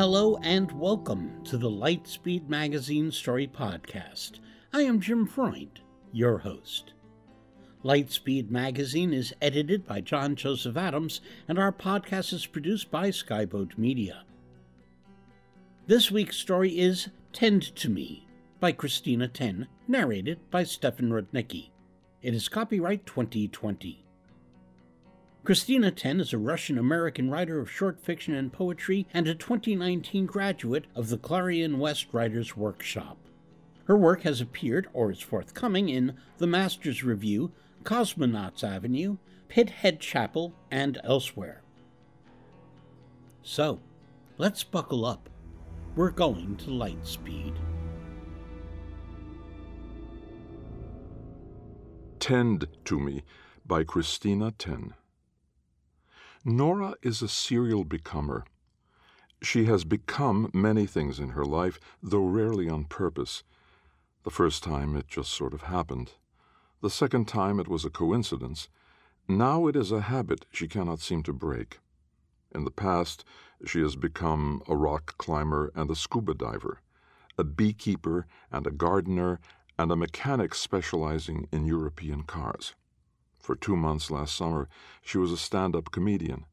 Hello and welcome to the Lightspeed Magazine Story Podcast. I am Jim Freund, your host. Lightspeed Magazine is edited by John Joseph Adams, and our podcast is produced by Skyboat Media. This week's story is Tend to Me by Kristina Ten, narrated by Stefan Rudnicki. It is copyright 2020. Kristina Ten is a Russian American writer of short fiction and poetry and a 2019 graduate of the Clarion West Writers Workshop. Her work has appeared or is forthcoming in The Master's Review, Cosmonauts Avenue, Pithead Chapel, and elsewhere. So, let's buckle up. We're going to light speed. Tend to Me by Kristina Ten. Nora is a serial becomer. She has become many things in her life, though rarely on purpose. The first time it just sort of happened. The second time it was a coincidence. Now it is a habit she cannot seem to break. In the past, she has become a rock climber and a scuba diver, a beekeeper and a gardener, and a mechanic specializing in European cars. For two months last summer, she was a stand up comedian.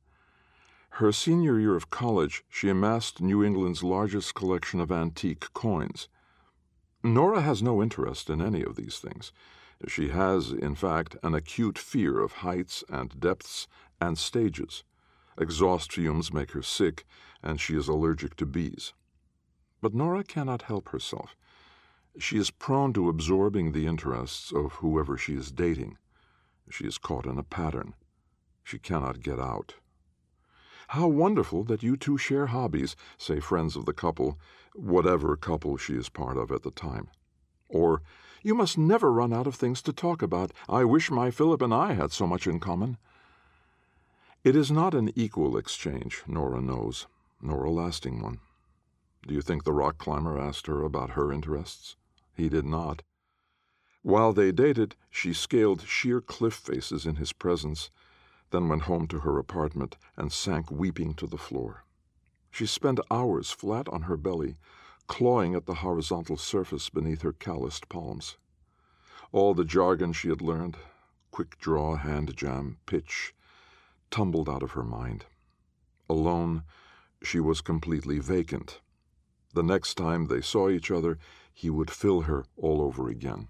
Her senior year of college, she amassed New England's largest collection of antique coins. Nora has no interest in any of these things. She has, in fact, an acute fear of heights and depths and stages. Exhaust fumes make her sick, and she is allergic to bees. But Nora cannot help herself. She is prone to absorbing the interests of whoever she is dating. She is caught in a pattern. She cannot get out. How wonderful that you two share hobbies, say friends of the couple, whatever couple she is part of at the time. Or, you must never run out of things to talk about. I wish my Philip and I had so much in common. It is not an equal exchange, Nora knows, nor a lasting one. Do you think the rock climber asked her about her interests? He did not. While they dated, she scaled sheer cliff faces in his presence, then went home to her apartment and sank weeping to the floor. She spent hours flat on her belly, clawing at the horizontal surface beneath her calloused palms. All the jargon she had learned quick draw, hand jam, pitch tumbled out of her mind. Alone, she was completely vacant. The next time they saw each other, he would fill her all over again.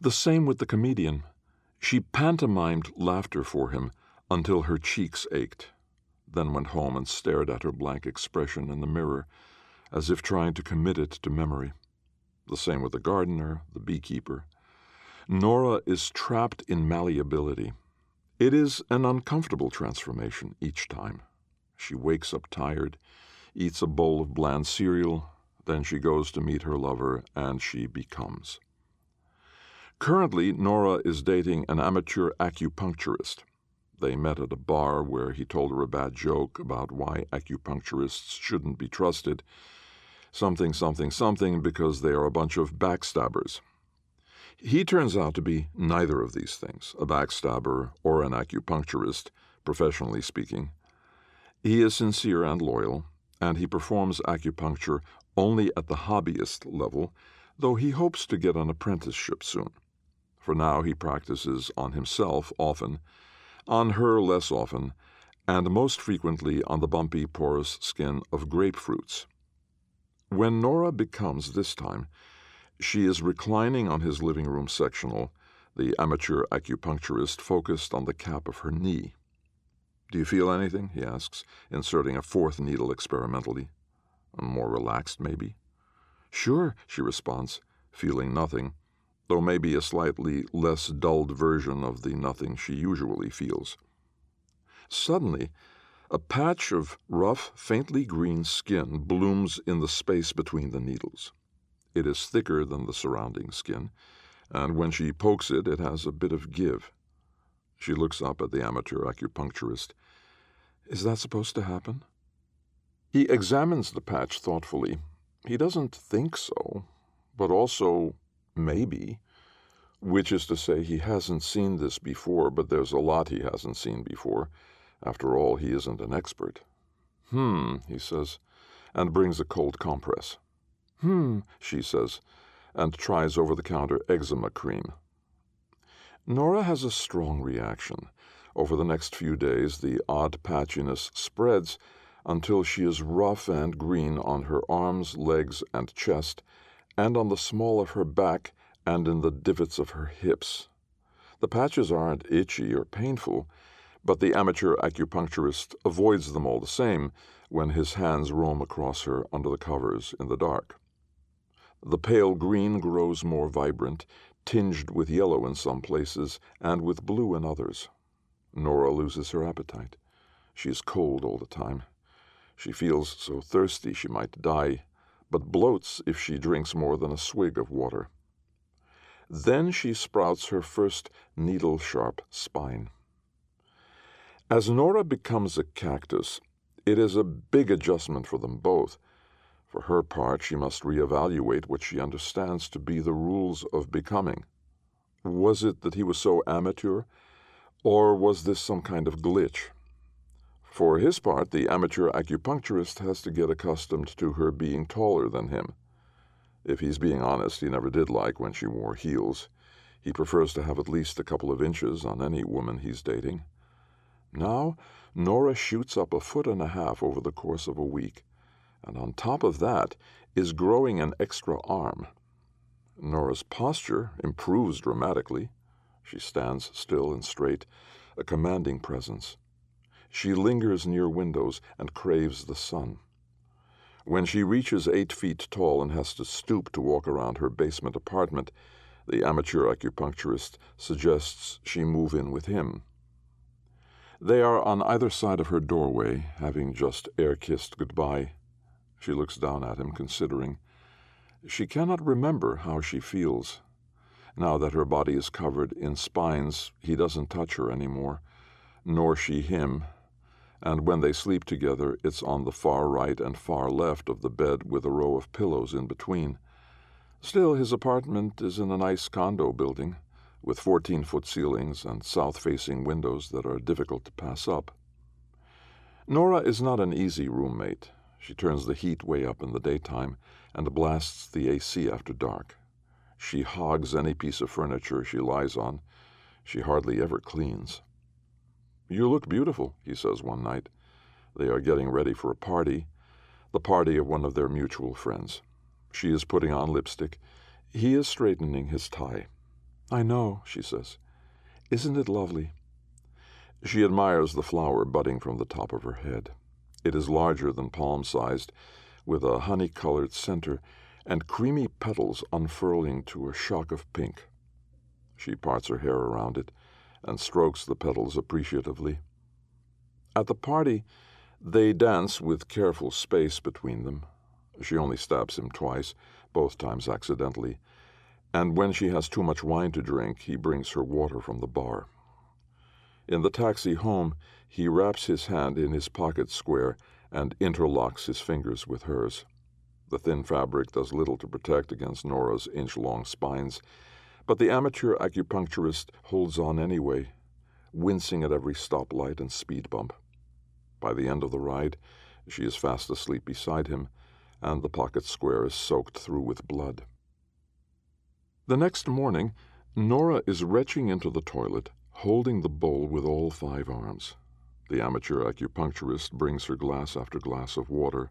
The same with the comedian. She pantomimed laughter for him until her cheeks ached, then went home and stared at her blank expression in the mirror, as if trying to commit it to memory. The same with the gardener, the beekeeper. Nora is trapped in malleability. It is an uncomfortable transformation each time. She wakes up tired, eats a bowl of bland cereal, then she goes to meet her lover, and she becomes. Currently, Nora is dating an amateur acupuncturist. They met at a bar where he told her a bad joke about why acupuncturists shouldn't be trusted. Something, something, something, because they are a bunch of backstabbers. He turns out to be neither of these things a backstabber or an acupuncturist, professionally speaking. He is sincere and loyal, and he performs acupuncture only at the hobbyist level, though he hopes to get an apprenticeship soon. For now he practices on himself often, on her less often, and most frequently on the bumpy, porous skin of grapefruits. When Nora becomes this time, she is reclining on his living room sectional, the amateur acupuncturist focused on the cap of her knee. Do you feel anything? he asks, inserting a fourth needle experimentally. More relaxed, maybe? Sure, she responds, feeling nothing, though maybe a slightly less dulled version of the nothing she usually feels. Suddenly, A patch of rough, faintly green skin blooms in the space between the needles. It is thicker than the surrounding skin, and when she pokes it, it has a bit of give. She looks up at the amateur acupuncturist. Is that supposed to happen? He examines the patch thoughtfully. He doesn't think so, but also maybe, which is to say, he hasn't seen this before, but there's a lot he hasn't seen before. After all, he isn't an expert. Hmm, he says, and brings a cold compress. Hmm, she says, and tries over the counter eczema cream. Nora has a strong reaction. Over the next few days, the odd patchiness spreads until she is rough and green on her arms, legs, and chest, and on the small of her back and in the divots of her hips. The patches aren't itchy or painful, but the amateur acupuncturist avoids them all the same when his hands roam across her under the covers in the dark. The pale green grows more vibrant, tinged with yellow in some places and with blue in others. Nora loses her appetite. She is cold all the time. She feels so thirsty she might die, but bloats if she drinks more than a swig of water. Then she sprouts her first needle sharp spine. As Nora becomes a cactus, it is a big adjustment for them both. For her part, she must reevaluate what she understands to be the rules of becoming. Was it that he was so amateur, or was this some kind of glitch? For his part, the amateur acupuncturist has to get accustomed to her being taller than him. If he's being honest, he never did like when she wore heels. He prefers to have at least a couple of inches on any woman he's dating. Now, Nora shoots up a foot and a half over the course of a week, and on top of that is growing an extra arm. Nora's posture improves dramatically. She stands still and straight, a commanding presence. She lingers near windows and craves the sun. When she reaches eight feet tall and has to stoop to walk around her basement apartment, the amateur acupuncturist suggests she move in with him. They are on either side of her doorway, having just air kissed goodbye. She looks down at him, considering. She cannot remember how she feels. Now that her body is covered in spines, he doesn't touch her any more, nor she him, and when they sleep together, it's on the far right and far left of the bed with a row of pillows in between. Still, his apartment is in a nice condo building, with 14 foot ceilings and south facing windows that are difficult to pass up. Nora is not an easy roommate. She turns the heat way up in the daytime and blasts the AC after dark. She hogs any piece of furniture she lies on. She hardly ever cleans. You look beautiful, he says one night. They are getting ready for a party, the party of one of their mutual friends. She is putting on lipstick. He is straightening his tie. I know, she says. Isn't it lovely? She admires the flower budding from the top of her head. It is larger than palm sized, with a honey colored center and creamy petals unfurling to a shock of pink. She parts her hair around it and strokes the petals appreciatively. At the party, they dance with careful space between them. She only stabs him twice, both times accidentally, and when she has too much wine to drink, he brings her water from the bar. In the taxi home, he wraps his hand in his pocket square and interlocks his fingers with hers. The thin fabric does little to protect against Nora's inch long spines, but the amateur acupuncturist holds on anyway, wincing at every stoplight and speed bump. By the end of the ride, she is fast asleep beside him, and the pocket square is soaked through with blood. The next morning, Nora is retching into the toilet, holding the bowl with all five arms. The amateur acupuncturist brings her glass after glass of water,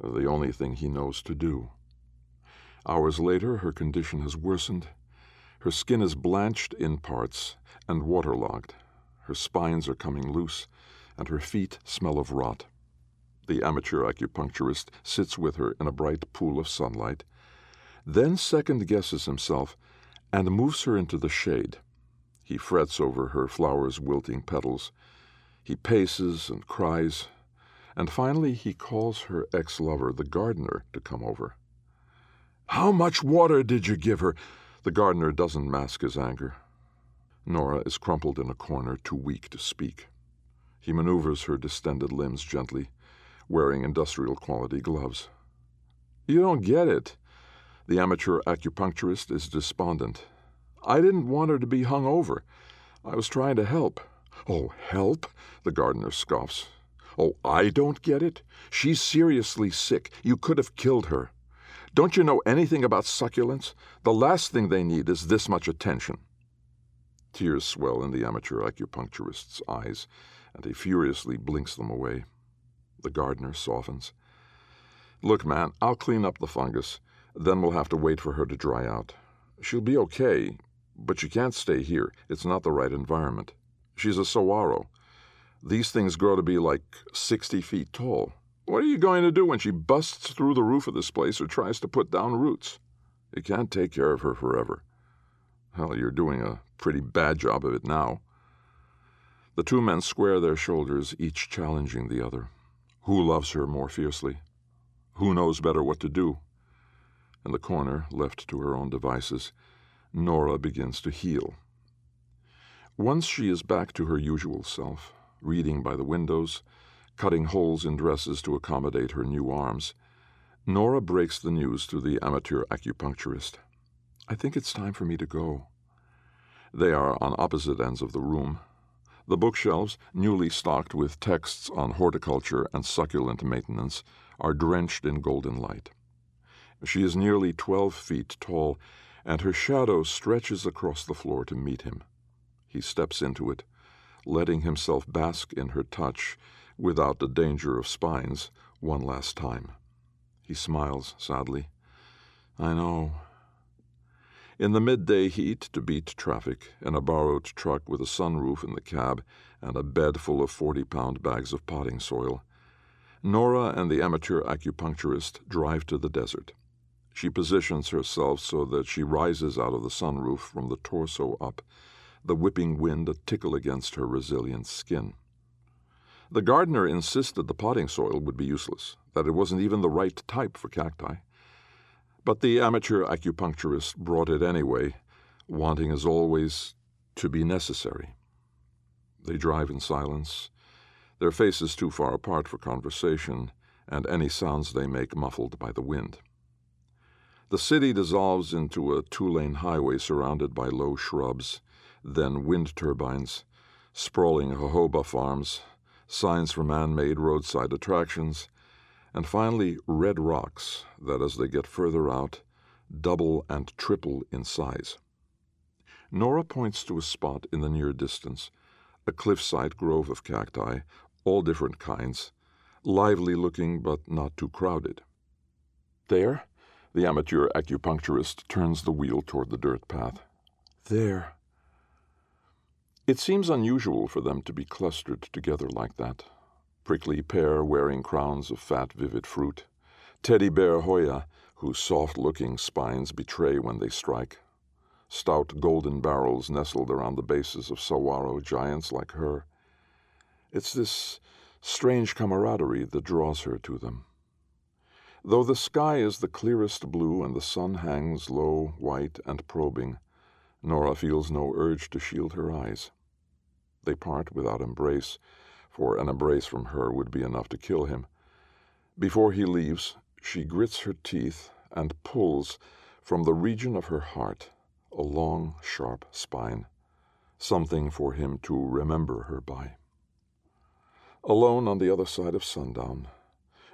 the only thing he knows to do. Hours later, her condition has worsened, her skin is blanched in parts and waterlogged. Her spines are coming loose, and her feet smell of rot. The amateur acupuncturist sits with her in a bright pool of sunlight, then second guesses himself and moves her into the shade. He frets over her flower's wilting petals. He paces and cries. and finally he calls her ex lover, the gardener, to come over. How much water did you give her? The gardener doesn't mask his anger. Nora is crumpled in a corner, too weak to speak. He maneuvers her distended limbs gently, wearing industrial quality gloves. You don't get it. The amateur acupuncturist is despondent. I didn't want her to be hung over. I was trying to help. Oh, help? The gardener scoffs. Oh, I don't get it? She's seriously sick. You could have killed her. Don't you know anything about succulents? The last thing they need is this much attention. Tears swell in the amateur acupuncturist's eyes, and he furiously blinks them away. The gardener softens. Look, man, I'll clean up the fungus. Then we'll have to wait for her to dry out. She'll be okay, but she can't stay here. It's not the right environment. She's a saguaro. These things grow to be like 60 feet tall. What are you going to do when she busts through the roof of this place or tries to put down roots? You can't take care of her forever. Hell, you're doing a pretty bad job of it now. The two men square their shoulders, each challenging the other. Who loves her more fiercely? Who knows better what to do? In the corner, left to her own devices, Nora begins to heal. Once she is back to her usual self, reading by the windows, cutting holes in dresses to accommodate her new arms, Nora breaks the news to the amateur acupuncturist. I think it's time for me to go. They are on opposite ends of the room. The bookshelves, newly stocked with texts on horticulture and succulent maintenance, are drenched in golden light. She is nearly twelve feet tall, and her shadow stretches across the floor to meet him. He steps into it, letting himself bask in her touch without the danger of spines one last time. He smiles sadly. I know. In the midday heat, to beat traffic, in a borrowed truck with a sunroof in the cab and a bed full of forty pound bags of potting soil, Nora and the amateur acupuncturist drive to the desert. She positions herself so that she rises out of the sunroof from the torso up, the whipping wind a tickle against her resilient skin. The gardener insisted the potting soil would be useless, that it wasn't even the right type for cacti. But the amateur acupuncturist brought it anyway, wanting as always to be necessary. They drive in silence, their faces too far apart for conversation, and any sounds they make muffled by the wind. The city dissolves into a two lane highway surrounded by low shrubs, then wind turbines, sprawling jojoba farms, signs for man made roadside attractions, and finally red rocks that, as they get further out, double and triple in size. Nora points to a spot in the near distance, a cliffside grove of cacti, all different kinds, lively looking but not too crowded. There, the amateur acupuncturist turns the wheel toward the dirt path. There. It seems unusual for them to be clustered together like that. Prickly pear wearing crowns of fat, vivid fruit. Teddy bear cholla, whose soft looking spines betray when they strike. Stout golden barrels nestled around the bases of saguaro giants like her. It's this strange camaraderie that draws her to them. Though the sky is the clearest blue and the sun hangs low, white, and probing, Nora feels no urge to shield her eyes. They part without embrace, for an embrace from her would be enough to kill him. Before he leaves, she grits her teeth and pulls from the region of her heart a long, sharp spine, something for him to remember her by. Alone on the other side of sundown,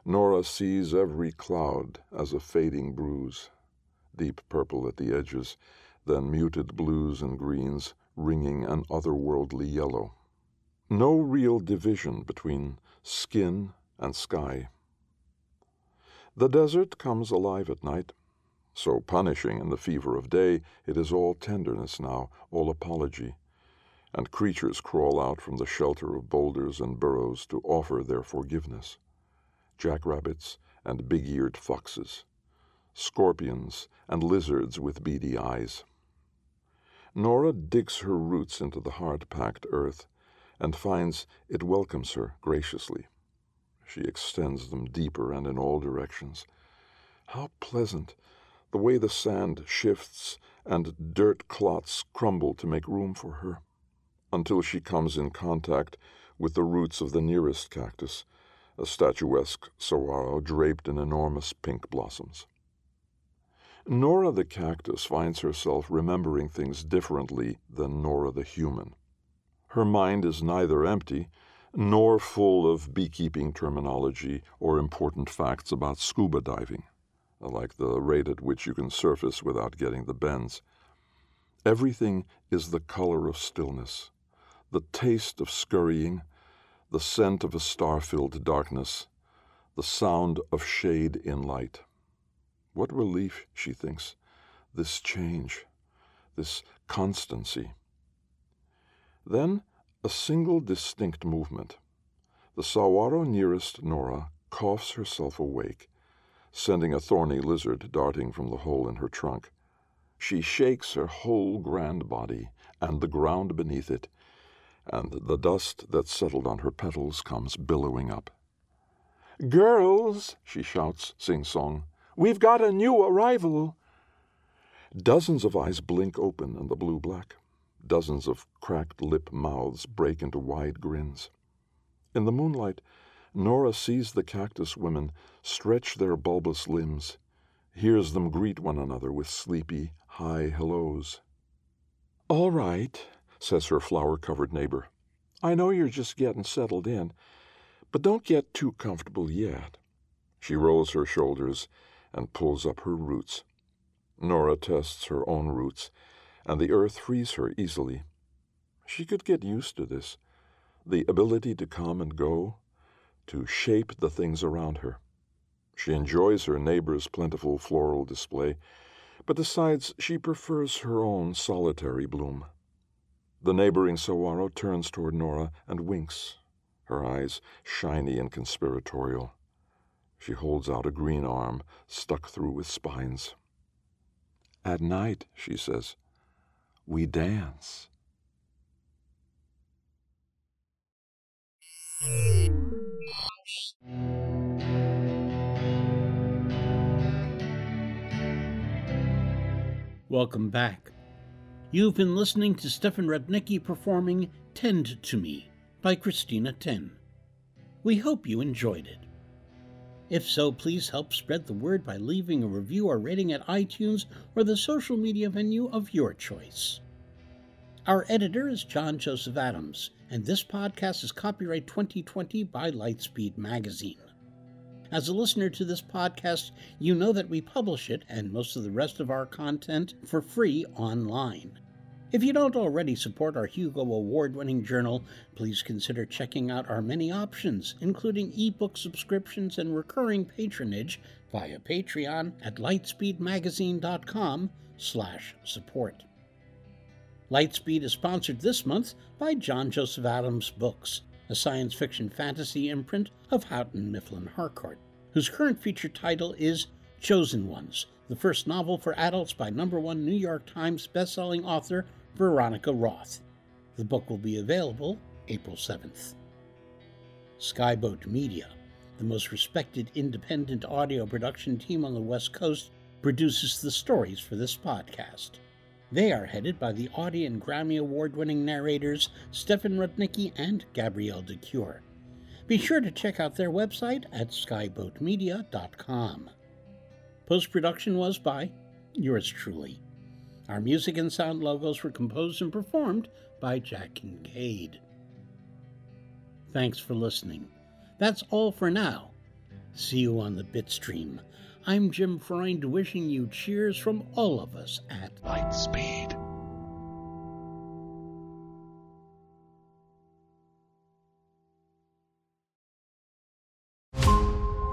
Nora sees every cloud as a fading bruise, deep purple at the edges, then muted blues and greens, ringing an otherworldly yellow. No real division between skin and sky. The desert comes alive at night. So punishing in the fever of day, it is all tenderness now, all apology, and creatures crawl out from the shelter of boulders and burrows to offer their forgiveness jackrabbits and big eared foxes, scorpions and lizards with beady eyes. Nora digs her roots into the hard packed earth and finds it welcomes her graciously. She extends them deeper and in all directions. How pleasant the way the sand shifts and dirt clots crumble to make room for her, until she comes in contact with the roots of the nearest cactus, a statuesque saguaro draped in enormous pink blossoms. Nora the cactus finds herself remembering things differently than Nora the human. Her mind is neither empty nor full of beekeeping terminology or important facts about scuba diving, like the rate at which you can surface without getting the bends. Everything is the color of stillness, the taste of scurrying, the scent of a star filled darkness, the sound of shade in light. What relief, she thinks, this change, this constancy. Then a single distinct movement. The saguaro nearest Nora coughs herself awake, sending a thorny lizard darting from the hole in her trunk. She shakes her whole grand body and the ground beneath it, and the dust that settled on her petals comes billowing up. Girls, she shouts, sing song, we've got a new arrival. Dozens of eyes blink open in the blue black. Dozens of cracked lip mouths break into wide grins. In the moonlight, Nora sees the cactus women stretch their bulbous limbs, hears them greet one another with sleepy, high hellos. All right, says her flower covered neighbor. I know you're just getting settled in, but don't get too comfortable yet. She rolls her shoulders and pulls up her roots. Nora tests her own roots and the earth frees her easily. She could get used to this the ability to come and go, to shape the things around her. She enjoys her neighbor's plentiful floral display, but decides she prefers her own solitary bloom. The neighboring saguaro turns toward Nora and winks, her eyes shiny and conspiratorial. She holds out a green arm stuck through with spines. At night, she says, we dance. Welcome back. You've been listening to Stefan Rudnicki performing Tend to Me by Kristina Ten. We hope you enjoyed it. If so, please help spread the word by leaving a review or rating at iTunes or the social media venue of your choice. Our editor is John Joseph Adams, and this podcast is copyright 2020 by Lightspeed Magazine. As a listener to this podcast, you know that we publish it and most of the rest of our content for free online. If you don't already support our Hugo Award winning journal, please consider checking out our many options, including ebook subscriptions and recurring patronage via Patreon at lightspeedmagazine.com slash support. Lightspeed is sponsored this month by John Joseph Adams Books, a science fiction fantasy imprint of Houghton Mifflin Harcourt, whose current feature title is Chosen Ones, the first novel for adults by number one New York Times bestselling author Veronica Roth. The book will be available April 7th. Skyboat Media, the most respected independent audio production team on the West Coast, produces the stories for this podcast. They are headed by the Audie and Grammy Award winning narrators Stefan Rudnicki and Gabrielle de Cuir. Be sure to check out their website at skyboatmedia.com. Post production was by yours truly. Our music and sound logos were composed and performed by Jack Kincaid. Thanks for listening. That's all for now. See you on the Bitstream. I'm Jim Freund wishing you cheers from all of us at Lightspeed.